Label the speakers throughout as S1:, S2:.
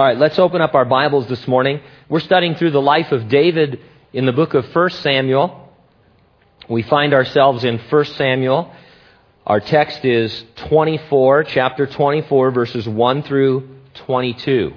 S1: All right, let's open up our Bibles this morning. We're studying through the life of David in the book of 1 Samuel. We find ourselves in 1 Samuel. Our text is 24, chapter 24, verses 1 through 22.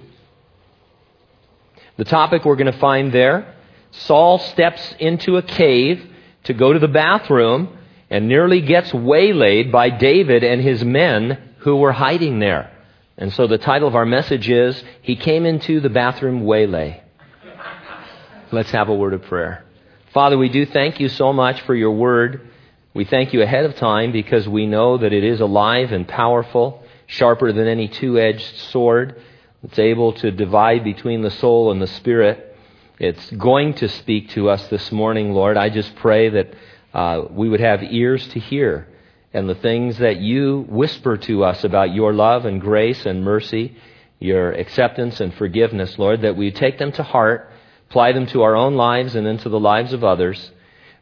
S1: The topic we're going to find there Saul steps into a cave to go to the bathroom and nearly gets waylaid by David and his men who were hiding there. And so the title of our message is He Came Into the Bathroom Waylay. Let's have a word of prayer. Father, we do thank you so much for your word. We thank you ahead of time because we know that it is alive and powerful, sharper than any two edged sword. It's able to divide between the soul and the spirit. It's going to speak to us this morning, Lord. I just pray that uh, we would have ears to hear and the things that you whisper to us about your love and grace and mercy, your acceptance and forgiveness, Lord, that we take them to heart, apply them to our own lives and into the lives of others.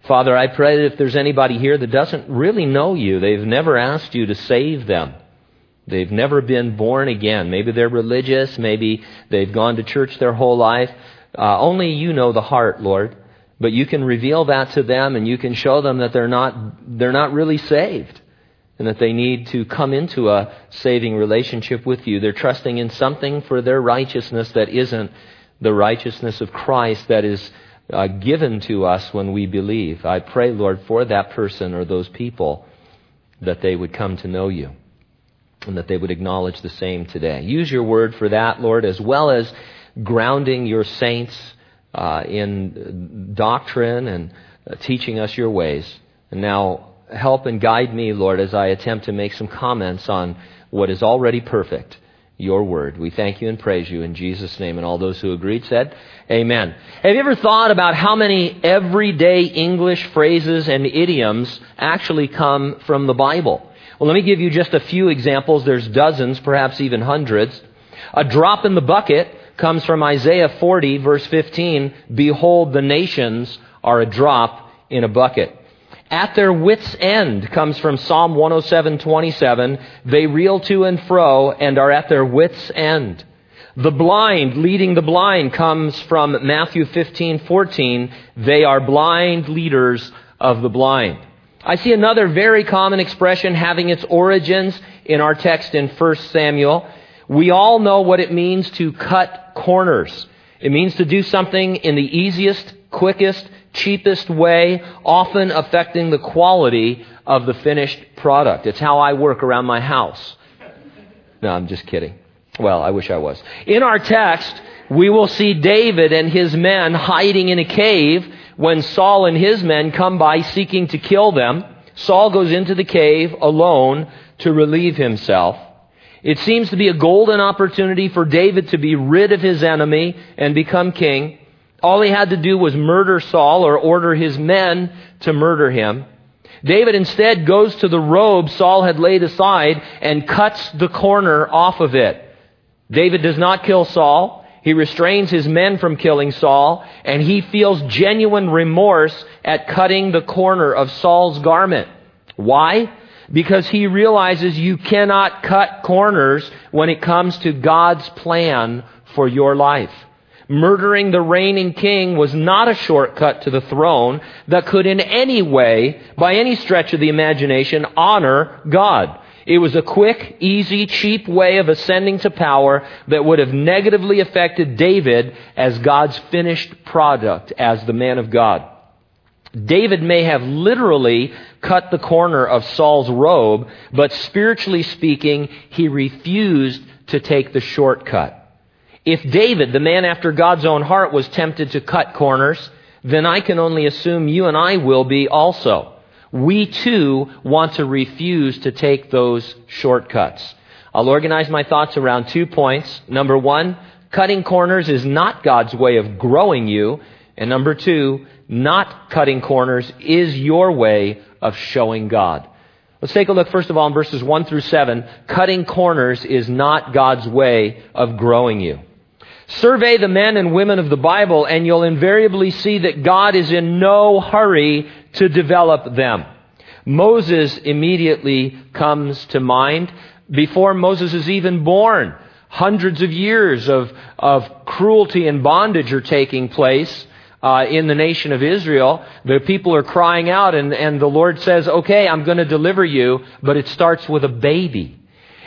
S1: Father, I pray that if there's anybody here that doesn't really know you, they've never asked you to save them. They've never been born again. Maybe they're religious. Maybe they've gone to church their whole life. Uh, only you know the heart, Lord. But you can reveal that to them and you can show them that they're not, they're not really saved and that they need to come into a saving relationship with you. They're trusting in something for their righteousness that isn't the righteousness of Christ that is uh, given to us when we believe. I pray, Lord, for that person or those people that they would come to know you and that they would acknowledge the same today. Use your word for that, Lord, as well as grounding your saints uh, in doctrine and uh, teaching us your ways. And now help and guide me, Lord, as I attempt to make some comments on what is already perfect, your word. We thank you and praise you in Jesus' name. And all those who agreed said, Amen. Have you ever thought about how many everyday English phrases and idioms actually come from the Bible? Well, let me give you just a few examples. There's dozens, perhaps even hundreds. A drop in the bucket comes from Isaiah 40, verse 15. Behold, the nations are a drop in a bucket. At their wits' end comes from Psalm 107:27. They reel to and fro and are at their wits' end. The blind leading the blind comes from Matthew 15:14. They are blind leaders of the blind. I see another very common expression having its origins in our text in 1 Samuel. We all know what it means to cut corners. It means to do something in the easiest, quickest, cheapest way, often affecting the quality of the finished product. It's how I work around my house. No, I'm just kidding. Well, I wish I was. In our text, we will see David and his men hiding in a cave when Saul and his men come by seeking to kill them. Saul goes into the cave alone to relieve himself. It seems to be a golden opportunity for David to be rid of his enemy and become king. All he had to do was murder Saul or order his men to murder him. David instead goes to the robe Saul had laid aside and cuts the corner off of it. David does not kill Saul. He restrains his men from killing Saul, and he feels genuine remorse at cutting the corner of Saul's garment. Why? because he realizes you cannot cut corners when it comes to God's plan for your life. Murdering the reigning king was not a shortcut to the throne that could in any way, by any stretch of the imagination, honor God. It was a quick, easy, cheap way of ascending to power that would have negatively affected David as God's finished product as the man of God. David may have literally cut the corner of Saul's robe, but spiritually speaking, he refused to take the shortcut. If David, the man after God's own heart, was tempted to cut corners, then I can only assume you and I will be also. We too want to refuse to take those shortcuts. I'll organize my thoughts around two points. Number one, cutting corners is not God's way of growing you. And number two, not cutting corners is your way of showing God. Let's take a look first of all in verses 1 through 7. Cutting corners is not God's way of growing you. Survey the men and women of the Bible and you'll invariably see that God is in no hurry to develop them. Moses immediately comes to mind. Before Moses is even born, Hundreds of years of, of cruelty and bondage are taking place uh, in the nation of Israel. The people are crying out, and, and the Lord says, Okay, I'm going to deliver you, but it starts with a baby.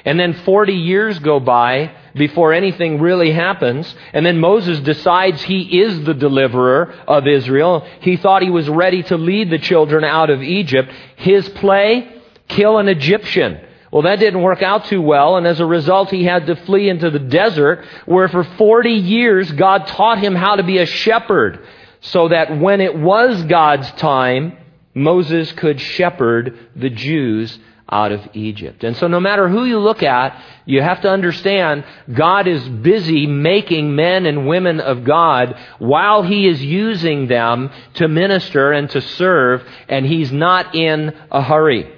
S1: And then 40 years go by before anything really happens. And then Moses decides he is the deliverer of Israel. He thought he was ready to lead the children out of Egypt. His play, kill an Egyptian. Well, that didn't work out too well, and as a result, he had to flee into the desert, where for 40 years, God taught him how to be a shepherd, so that when it was God's time, Moses could shepherd the Jews out of Egypt. And so no matter who you look at, you have to understand God is busy making men and women of God while He is using them to minister and to serve, and He's not in a hurry.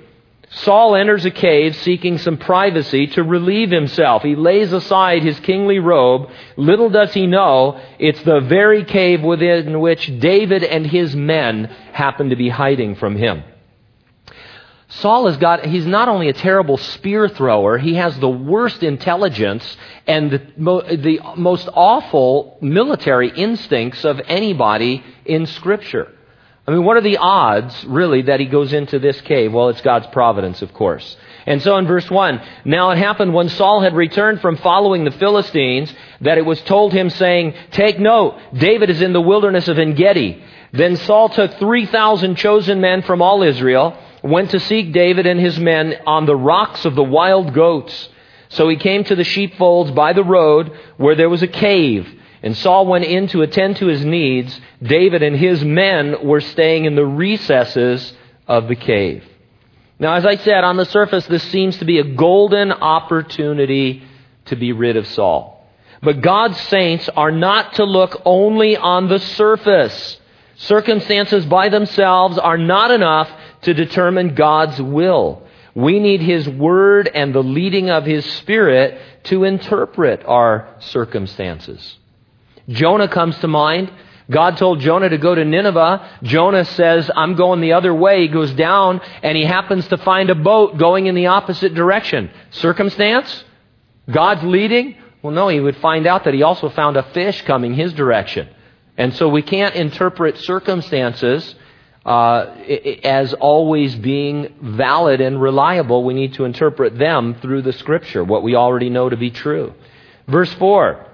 S1: Saul enters a cave seeking some privacy to relieve himself. He lays aside his kingly robe. Little does he know, it's the very cave within which David and his men happen to be hiding from him. Saul has got, he's not only a terrible spear thrower, he has the worst intelligence and the, the most awful military instincts of anybody in Scripture. I mean, what are the odds, really, that he goes into this cave? Well, it's God's providence, of course. And so in verse 1, now it happened when Saul had returned from following the Philistines that it was told him, saying, Take note, David is in the wilderness of Engedi. Then Saul took 3,000 chosen men from all Israel, went to seek David and his men on the rocks of the wild goats. So he came to the sheepfolds by the road where there was a cave and Saul went in to attend to his needs. David and his men were staying in the recesses of the cave. Now, as I said, on the surface, this seems to be a golden opportunity to be rid of Saul. But God's saints are not to look only on the surface. Circumstances by themselves are not enough to determine God's will. We need His Word and the leading of His Spirit to interpret our circumstances. Jonah comes to mind. God told Jonah to go to Nineveh. Jonah says, I'm going the other way. He goes down and he happens to find a boat going in the opposite direction. Circumstance? God's leading? Well, no, he would find out that he also found a fish coming his direction. And so we can't interpret circumstances uh, as always being valid and reliable. We need to interpret them through the Scripture, what we already know to be true. Verse 4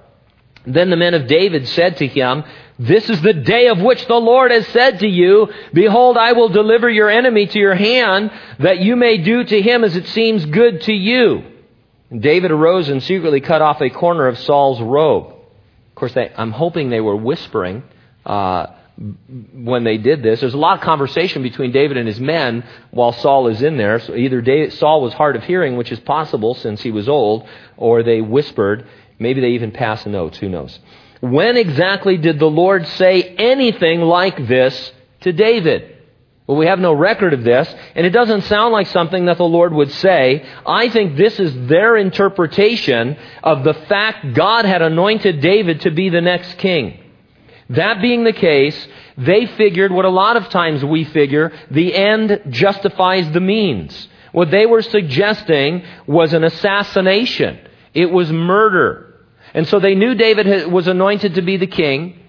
S1: then the men of David said to him, This is the day of which the Lord has said to you, Behold, I will deliver your enemy to your hand, that you may do to him as it seems good to you. David arose and secretly cut off a corner of Saul's robe. Of course, they, I'm hoping they were whispering uh, when they did this. There's a lot of conversation between David and his men while Saul is in there. So either David, Saul was hard of hearing, which is possible since he was old, or they whispered. Maybe they even pass notes, who knows. When exactly did the Lord say anything like this to David? Well, we have no record of this, and it doesn't sound like something that the Lord would say. I think this is their interpretation of the fact God had anointed David to be the next king. That being the case, they figured what a lot of times we figure the end justifies the means. What they were suggesting was an assassination. It was murder. And so they knew David was anointed to be the king.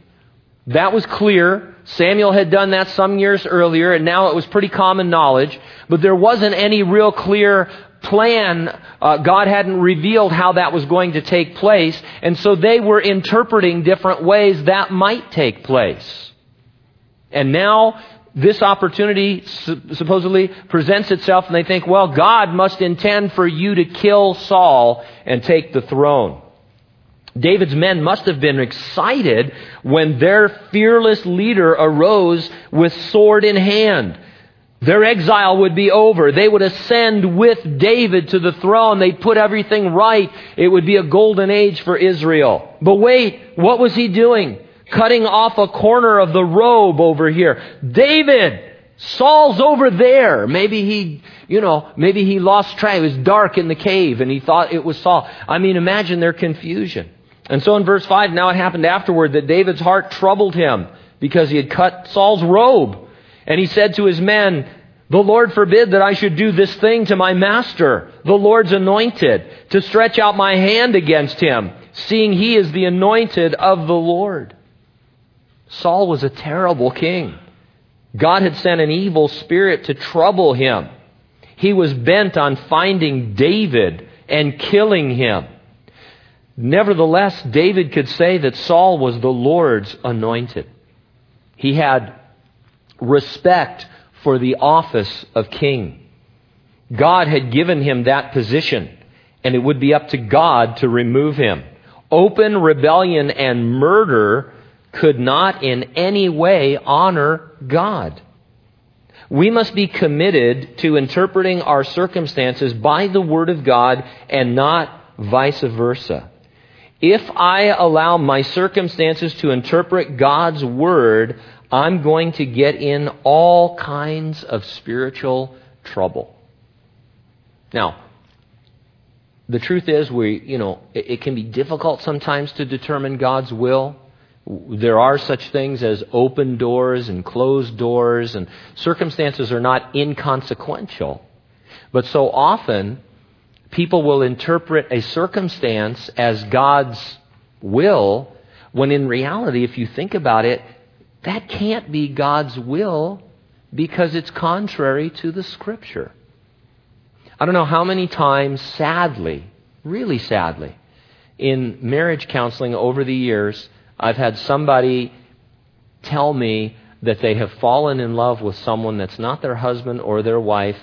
S1: That was clear. Samuel had done that some years earlier, and now it was pretty common knowledge. But there wasn't any real clear plan. Uh, God hadn't revealed how that was going to take place. And so they were interpreting different ways that might take place. And now this opportunity supposedly presents itself, and they think, well, God must intend for you to kill Saul and take the throne. David's men must have been excited when their fearless leader arose with sword in hand. Their exile would be over. They would ascend with David to the throne. They'd put everything right. It would be a golden age for Israel. But wait, what was he doing? Cutting off a corner of the robe over here. David! Saul's over there. Maybe he, you know, maybe he lost track. It was dark in the cave and he thought it was Saul. I mean, imagine their confusion. And so in verse 5, now it happened afterward that David's heart troubled him because he had cut Saul's robe. And he said to his men, The Lord forbid that I should do this thing to my master, the Lord's anointed, to stretch out my hand against him, seeing he is the anointed of the Lord. Saul was a terrible king. God had sent an evil spirit to trouble him. He was bent on finding David and killing him. Nevertheless, David could say that Saul was the Lord's anointed. He had respect for the office of king. God had given him that position, and it would be up to God to remove him. Open rebellion and murder could not in any way honor God. We must be committed to interpreting our circumstances by the Word of God and not vice versa. If I allow my circumstances to interpret God's Word, I'm going to get in all kinds of spiritual trouble. Now, the truth is, we, you know, it, it can be difficult sometimes to determine God's will. There are such things as open doors and closed doors, and circumstances are not inconsequential. But so often, people will interpret a circumstance as God's will, when in reality, if you think about it, that can't be God's will because it's contrary to the Scripture. I don't know how many times, sadly, really sadly, in marriage counseling over the years, I've had somebody tell me that they have fallen in love with someone that's not their husband or their wife,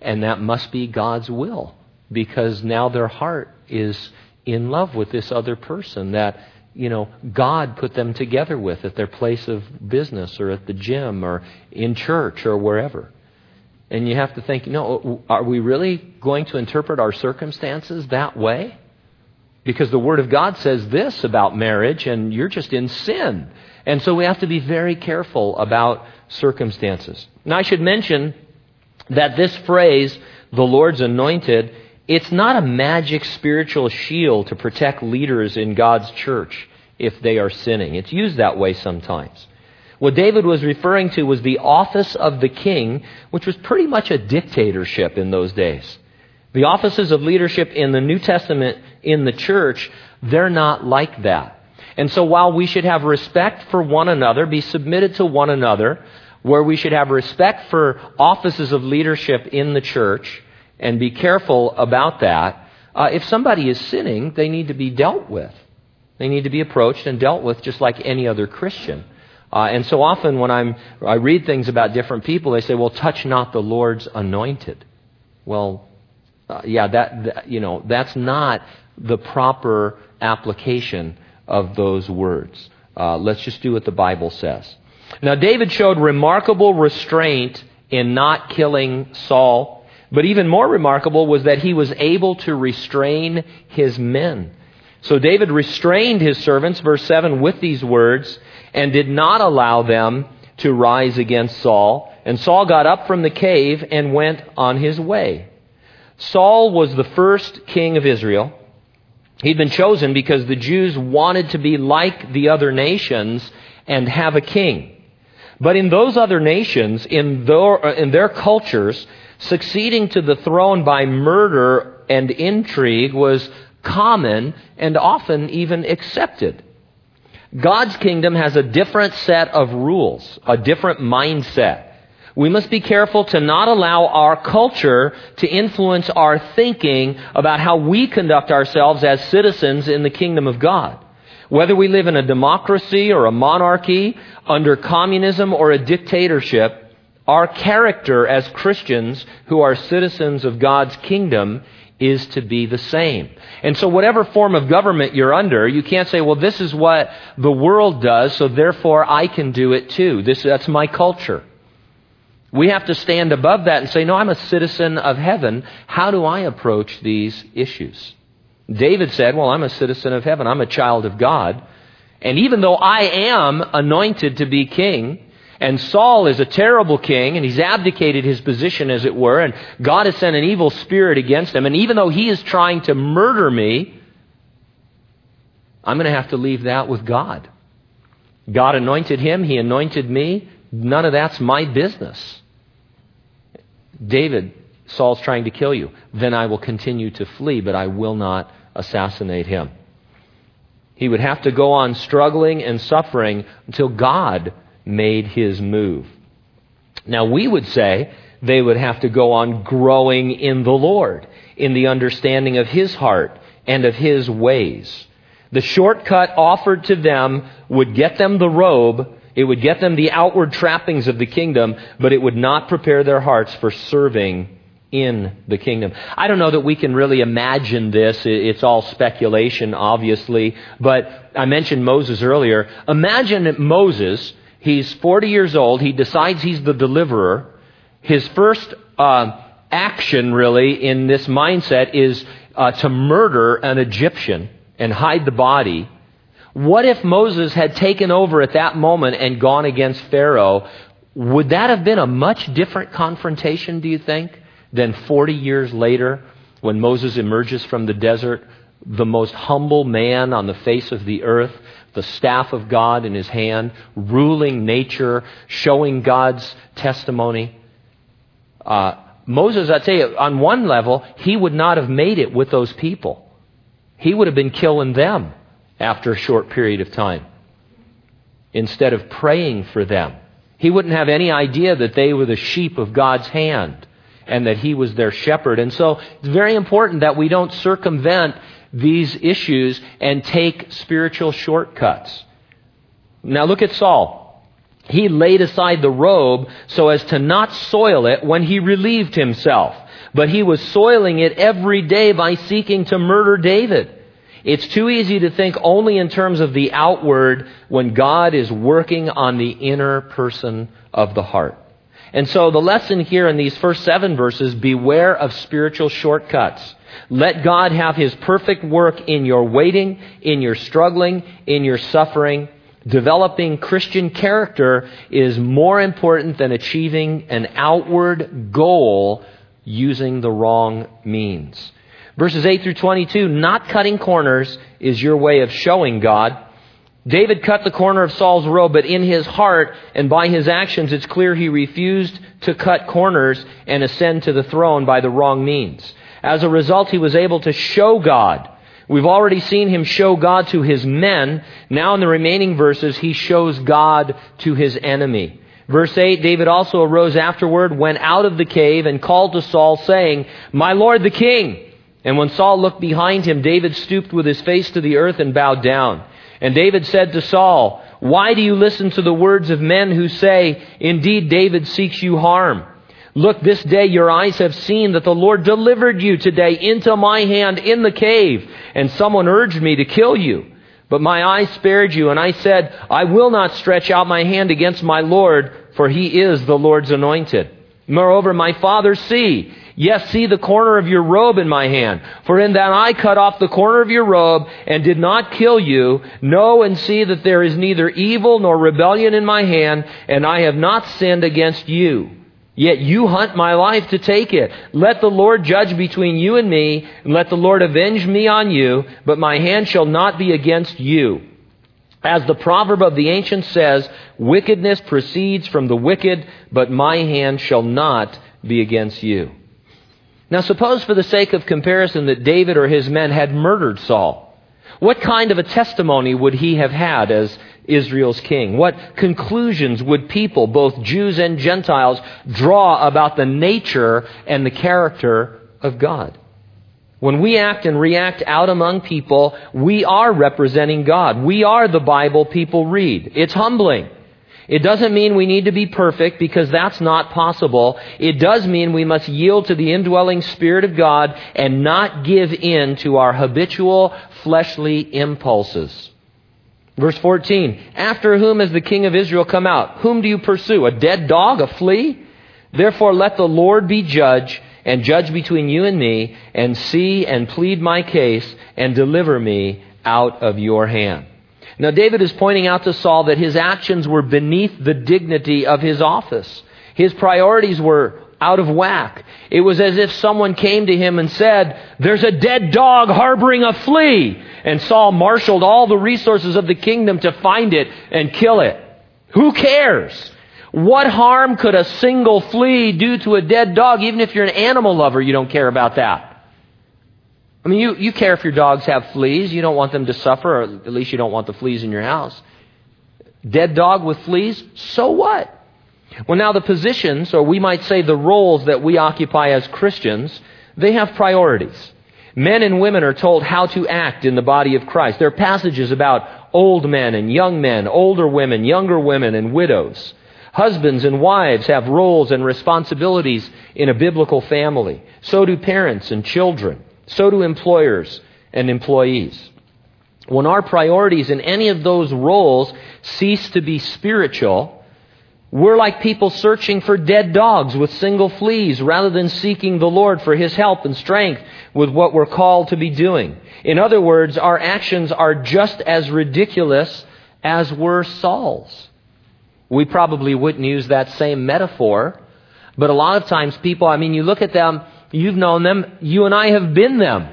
S1: and that must be God's will because now their heart is in love with this other person that you know God put them together with at their place of business or at the gym or in church or wherever. And you have to think, know, are we really going to interpret our circumstances that way? Because the Word of God says this about marriage, and you're just in sin. And so we have to be very careful about circumstances. Now, I should mention that this phrase, the Lord's anointed, it's not a magic spiritual shield to protect leaders in God's church if they are sinning. It's used that way sometimes. What David was referring to was the office of the king, which was pretty much a dictatorship in those days. The offices of leadership in the New Testament in the church, they're not like that. And so while we should have respect for one another, be submitted to one another, where we should have respect for offices of leadership in the church and be careful about that, uh, if somebody is sinning, they need to be dealt with. They need to be approached and dealt with just like any other Christian. Uh, and so often when I'm, I read things about different people, they say, well, touch not the Lord's anointed. Well, uh, yeah, that, that, you know, that's not the proper application of those words. Uh, let's just do what the Bible says. Now, David showed remarkable restraint in not killing Saul, but even more remarkable was that he was able to restrain his men. So David restrained his servants, verse 7, with these words, and did not allow them to rise against Saul. And Saul got up from the cave and went on his way. Saul was the first king of Israel. He'd been chosen because the Jews wanted to be like the other nations and have a king. But in those other nations, in their, uh, in their cultures, succeeding to the throne by murder and intrigue was common and often even accepted. God's kingdom has a different set of rules, a different mindset. We must be careful to not allow our culture to influence our thinking about how we conduct ourselves as citizens in the kingdom of God. Whether we live in a democracy or a monarchy, under communism or a dictatorship, our character as Christians who are citizens of God's kingdom is to be the same. And so, whatever form of government you're under, you can't say, well, this is what the world does, so therefore I can do it too. This, that's my culture. We have to stand above that and say, no, I'm a citizen of heaven. How do I approach these issues? David said, well, I'm a citizen of heaven. I'm a child of God. And even though I am anointed to be king, and Saul is a terrible king, and he's abdicated his position, as it were, and God has sent an evil spirit against him, and even though he is trying to murder me, I'm going to have to leave that with God. God anointed him, he anointed me. None of that's my business. David, Saul's trying to kill you. Then I will continue to flee, but I will not assassinate him. He would have to go on struggling and suffering until God made his move. Now, we would say they would have to go on growing in the Lord, in the understanding of his heart and of his ways. The shortcut offered to them would get them the robe, it would get them the outward trappings of the kingdom, but it would not prepare their hearts for serving in the kingdom. I don't know that we can really imagine this. It's all speculation, obviously. But I mentioned Moses earlier. Imagine Moses, he's 40 years old, he decides he's the deliverer. His first uh, action, really, in this mindset is uh, to murder an Egyptian and hide the body. What if Moses had taken over at that moment and gone against Pharaoh? Would that have been a much different confrontation, do you think, than 40 years later when Moses emerges from the desert, the most humble man on the face of the earth, the staff of God in his hand, ruling nature, showing God's testimony? Uh, Moses, I'd say, on one level, he would not have made it with those people. He would have been killing them after a short period of time instead of praying for them. He wouldn't have any idea that they were the sheep of God's hand and that he was their shepherd. And so it's very important that we don't circumvent these issues and take spiritual shortcuts. Now look at Saul. He laid aside the robe so as to not soil it when he relieved himself. But he was soiling it every day by seeking to murder David. It's too easy to think only in terms of the outward when God is working on the inner person of the heart. And so the lesson here in these first seven verses beware of spiritual shortcuts. Let God have His perfect work in your waiting, in your struggling, in your suffering. Developing Christian character is more important than achieving an outward goal using the wrong means. Verses 8 through 22, not cutting corners is your way of showing God. David cut the corner of Saul's robe, but in his heart and by his actions, it's clear he refused to cut corners and ascend to the throne by the wrong means. As a result, he was able to show God. We've already seen him show God to his men. Now in the remaining verses, he shows God to his enemy. Verse 8, David also arose afterward, went out of the cave, and called to Saul, saying, My Lord the king! And when Saul looked behind him, David stooped with his face to the earth and bowed down. And David said to Saul, Why do you listen to the words of men who say, Indeed, David seeks you harm? Look, this day your eyes have seen that the Lord delivered you today into my hand in the cave, and someone urged me to kill you. But my eyes spared you, and I said, I will not stretch out my hand against my Lord, for he is the Lord's anointed. Moreover, my father, see, Yes, see the corner of your robe in my hand. For in that I cut off the corner of your robe and did not kill you, know and see that there is neither evil nor rebellion in my hand, and I have not sinned against you. Yet you hunt my life to take it. Let the Lord judge between you and me, and let the Lord avenge me on you, but my hand shall not be against you. As the proverb of the ancients says, wickedness proceeds from the wicked, but my hand shall not be against you. Now, suppose for the sake of comparison that David or his men had murdered Saul. What kind of a testimony would he have had as Israel's king? What conclusions would people, both Jews and Gentiles, draw about the nature and the character of God? When we act and react out among people, we are representing God. We are the Bible people read. It's humbling. It doesn't mean we need to be perfect because that's not possible. It does mean we must yield to the indwelling Spirit of God and not give in to our habitual fleshly impulses. Verse 14, after whom has the king of Israel come out? Whom do you pursue? A dead dog? A flea? Therefore let the Lord be judge and judge between you and me and see and plead my case and deliver me out of your hand. Now, David is pointing out to Saul that his actions were beneath the dignity of his office. His priorities were out of whack. It was as if someone came to him and said, There's a dead dog harboring a flea. And Saul marshaled all the resources of the kingdom to find it and kill it. Who cares? What harm could a single flea do to a dead dog? Even if you're an animal lover, you don't care about that. I mean, you, you care if your dogs have fleas. You don't want them to suffer, or at least you don't want the fleas in your house. Dead dog with fleas? So what? Well, now the positions, or we might say the roles that we occupy as Christians, they have priorities. Men and women are told how to act in the body of Christ. There are passages about old men and young men, older women, younger women, and widows. Husbands and wives have roles and responsibilities in a biblical family. So do parents and children. So do employers and employees. When our priorities in any of those roles cease to be spiritual, we're like people searching for dead dogs with single fleas rather than seeking the Lord for His help and strength with what we're called to be doing. In other words, our actions are just as ridiculous as were Saul's. We probably wouldn't use that same metaphor, but a lot of times people, I mean, you look at them, you've known them, you and I have been them.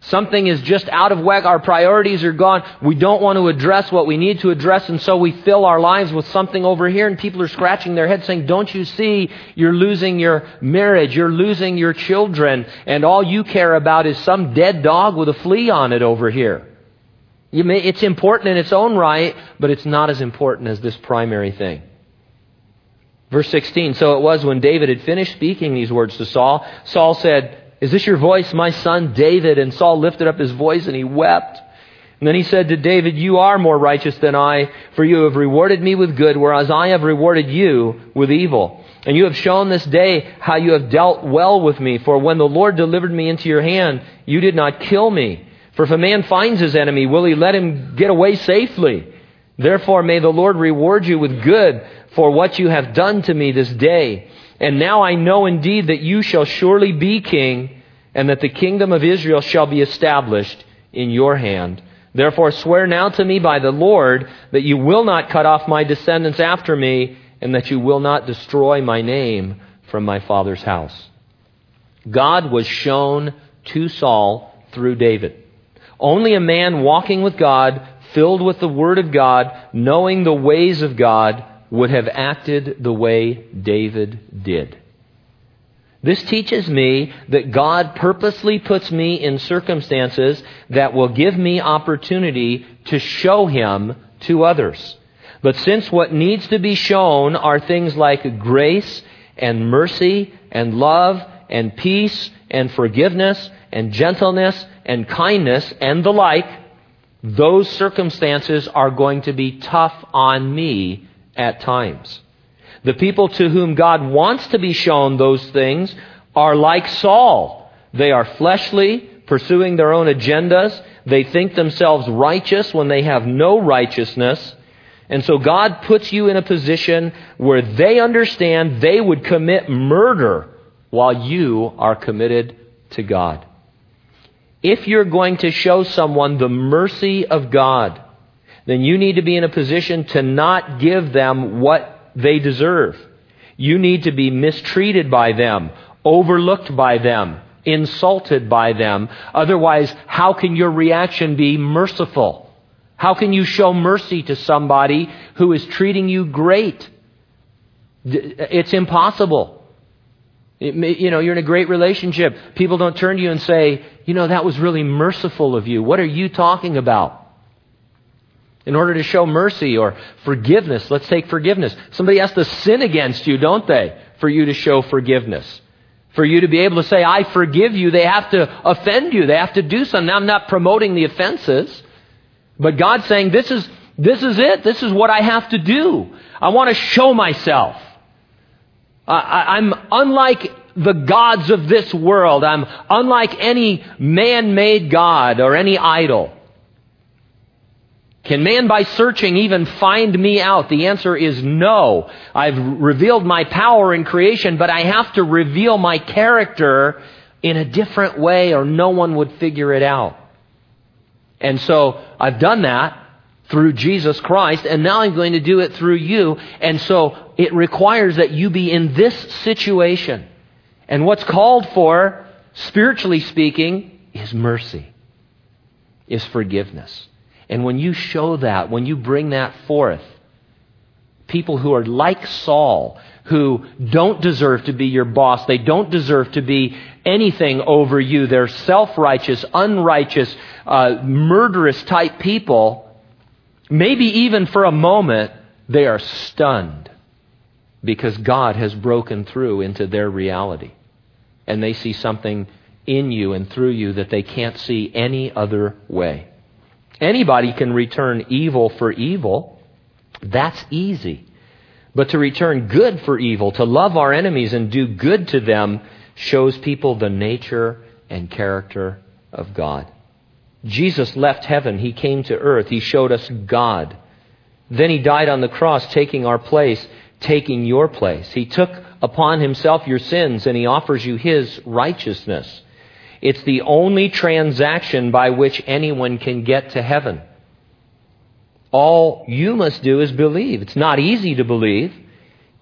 S1: Something is just out of whack. Our priorities are gone. We don't want to address what we need to address, and so we fill our lives with something over here, and people are scratching their heads saying, Don't you see you're losing your marriage? You're losing your children, and all you care about is some dead dog with a flea on it over here. May, it's important in its own right, but it's not as important as this primary thing. Verse 16 So it was when David had finished speaking these words to Saul, Saul said, is this your voice, my son David? And Saul lifted up his voice and he wept. And then he said to David, You are more righteous than I, for you have rewarded me with good, whereas I have rewarded you with evil. And you have shown this day how you have dealt well with me. For when the Lord delivered me into your hand, you did not kill me. For if a man finds his enemy, will he let him get away safely? Therefore may the Lord reward you with good for what you have done to me this day. And now I know indeed that you shall surely be king, and that the kingdom of Israel shall be established in your hand. Therefore swear now to me by the Lord that you will not cut off my descendants after me, and that you will not destroy my name from my father's house. God was shown to Saul through David. Only a man walking with God, filled with the Word of God, knowing the ways of God, would have acted the way David did. This teaches me that God purposely puts me in circumstances that will give me opportunity to show Him to others. But since what needs to be shown are things like grace and mercy and love and peace and forgiveness and gentleness and kindness and the like, those circumstances are going to be tough on me at times. The people to whom God wants to be shown those things are like Saul. They are fleshly, pursuing their own agendas. They think themselves righteous when they have no righteousness. And so God puts you in a position where they understand they would commit murder while you are committed to God. If you're going to show someone the mercy of God, then you need to be in a position to not give them what they deserve. You need to be mistreated by them, overlooked by them, insulted by them. Otherwise, how can your reaction be merciful? How can you show mercy to somebody who is treating you great? It's impossible. May, you know, you're in a great relationship. People don't turn to you and say, you know, that was really merciful of you. What are you talking about? in order to show mercy or forgiveness. Let's take forgiveness. Somebody has to sin against you, don't they, for you to show forgiveness? For you to be able to say, I forgive you, they have to offend you. They have to do something. Now, I'm not promoting the offenses, but God's saying, this is, this is it. This is what I have to do. I want to show myself. I, I'm unlike the gods of this world. I'm unlike any man made God or any idol. Can man by searching even find me out? The answer is no. I've revealed my power in creation, but I have to reveal my character in a different way or no one would figure it out. And so I've done that through Jesus Christ, and now I'm going to do it through you. And so it requires that you be in this situation. And what's called for, spiritually speaking, is mercy, is forgiveness. And when you show that, when you bring that forth, people who are like Saul, who don't deserve to be your boss. They don't deserve to be anything over you. They're self righteous, unrighteous, uh, murderous type people. Maybe even for a moment, they are stunned because God has broken through into their reality. And they see something in you and through you that they can't see any other way. Anybody can return evil for evil. That's easy. But to return good for evil, to love our enemies and do good to them, shows people the nature and character of God. Jesus left heaven. He came to earth. He showed us God. Then he died on the cross, taking our place, taking your place. He took upon himself your sins, and he offers you his righteousness. It's the only transaction by which anyone can get to heaven. All you must do is believe. It's not easy to believe.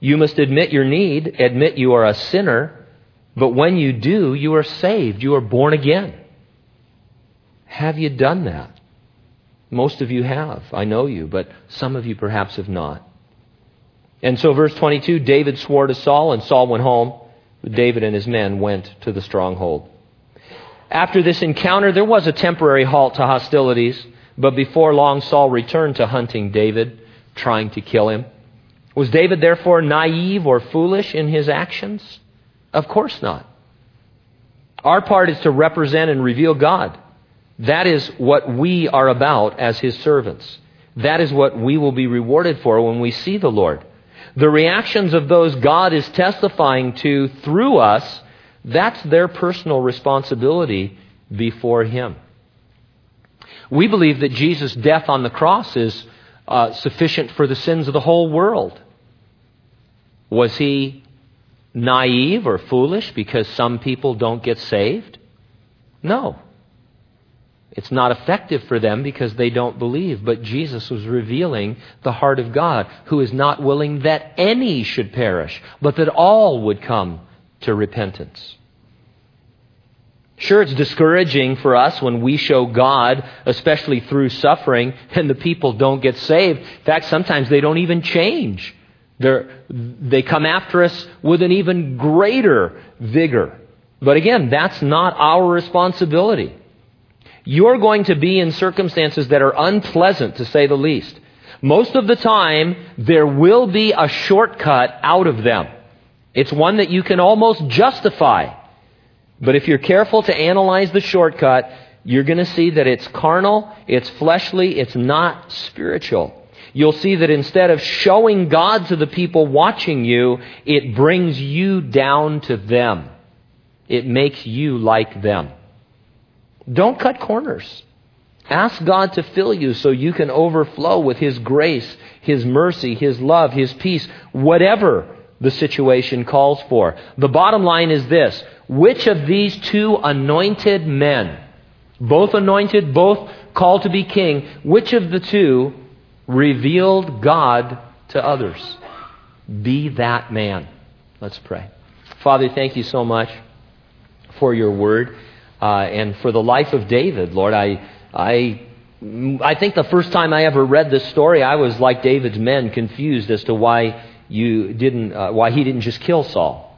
S1: You must admit your need, admit you are a sinner, but when you do, you are saved. You are born again. Have you done that? Most of you have. I know you, but some of you perhaps have not. And so, verse 22 David swore to Saul, and Saul went home. David and his men went to the stronghold. After this encounter, there was a temporary halt to hostilities, but before long, Saul returned to hunting David, trying to kill him. Was David therefore naive or foolish in his actions? Of course not. Our part is to represent and reveal God. That is what we are about as his servants. That is what we will be rewarded for when we see the Lord. The reactions of those God is testifying to through us, that's their personal responsibility before him. We believe that Jesus' death on the cross is uh, sufficient for the sins of the whole world. Was he naive or foolish because some people don't get saved? No. It's not effective for them because they don't believe. But Jesus was revealing the heart of God, who is not willing that any should perish, but that all would come to repentance. Sure, it's discouraging for us when we show God, especially through suffering, and the people don't get saved. In fact, sometimes they don't even change. They're, they come after us with an even greater vigor. But again, that's not our responsibility. You're going to be in circumstances that are unpleasant, to say the least. Most of the time, there will be a shortcut out of them. It's one that you can almost justify. But if you're careful to analyze the shortcut, you're going to see that it's carnal, it's fleshly, it's not spiritual. You'll see that instead of showing God to the people watching you, it brings you down to them. It makes you like them. Don't cut corners. Ask God to fill you so you can overflow with His grace, His mercy, His love, His peace, whatever the situation calls for. The bottom line is this which of these two anointed men, both anointed, both called to be king, which of the two revealed God to others? Be that man. Let's pray. Father, thank you so much for your word uh, and for the life of David, Lord. I, I, I think the first time I ever read this story, I was like David's men, confused as to why you didn't, uh, why he didn't just kill Saul.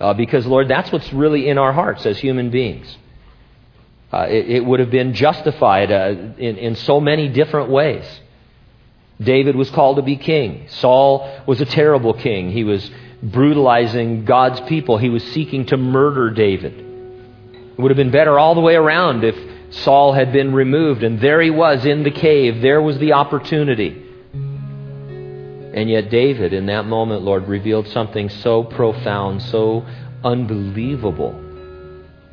S1: Uh, because, Lord, that's what's really in our hearts as human beings. Uh, it, it, would have been justified uh, in, in so many different ways. David was called to be king. Saul was a terrible king. He was brutalizing God's people. He was seeking to murder David. It would have been better all the way around if Saul had been removed, and there he was in the cave. There was the opportunity. And yet, David, in that moment, Lord, revealed something so profound, so unbelievable,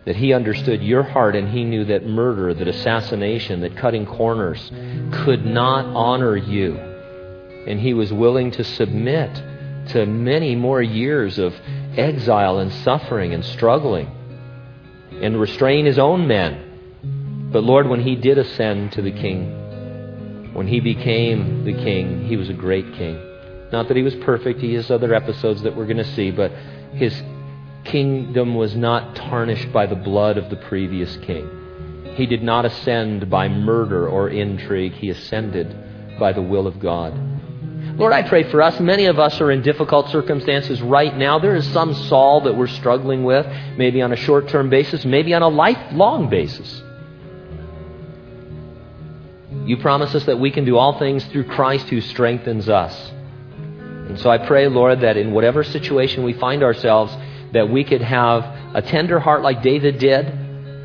S1: that he understood your heart and he knew that murder, that assassination, that cutting corners could not honor you. And he was willing to submit to many more years of exile and suffering and struggling and restrain his own men. But Lord, when he did ascend to the king, when he became the king, he was a great king. Not that he was perfect, he has other episodes that we're going to see, but his kingdom was not tarnished by the blood of the previous king. He did not ascend by murder or intrigue, he ascended by the will of God. Lord, I pray for us. Many of us are in difficult circumstances right now. There is some Saul that we're struggling with, maybe on a short term basis, maybe on a lifelong basis. You promise us that we can do all things through Christ who strengthens us. And so I pray, Lord, that in whatever situation we find ourselves, that we could have a tender heart like David did,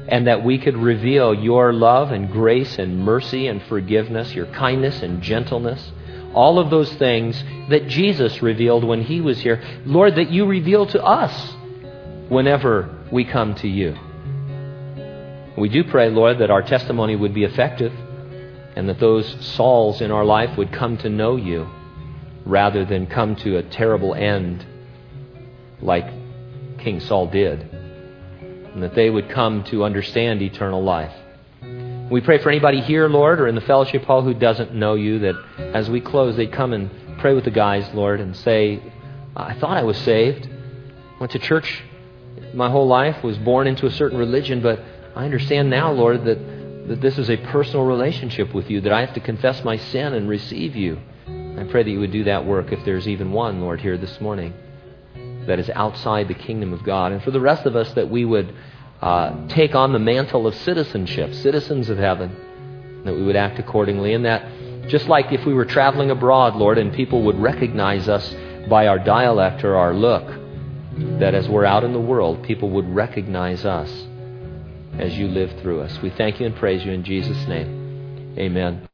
S1: and that we could reveal your love and grace and mercy and forgiveness, your kindness and gentleness, all of those things that Jesus revealed when he was here. Lord, that you reveal to us whenever we come to you. We do pray, Lord, that our testimony would be effective and that those Sauls in our life would come to know you rather than come to a terrible end like King Saul did, and that they would come to understand eternal life. We pray for anybody here, Lord, or in the fellowship hall who doesn't know you, that as we close, they'd come and pray with the guys, Lord, and say, I thought I was saved. Went to church my whole life, was born into a certain religion, but I understand now, Lord, that that this is a personal relationship with you, that I have to confess my sin and receive you. I pray that you would do that work if there's even one, Lord, here this morning that is outside the kingdom of God. And for the rest of us, that we would uh, take on the mantle of citizenship, citizens of heaven, that we would act accordingly. And that just like if we were traveling abroad, Lord, and people would recognize us by our dialect or our look, that as we're out in the world, people would recognize us as you live through us. We thank you and praise you in Jesus' name. Amen.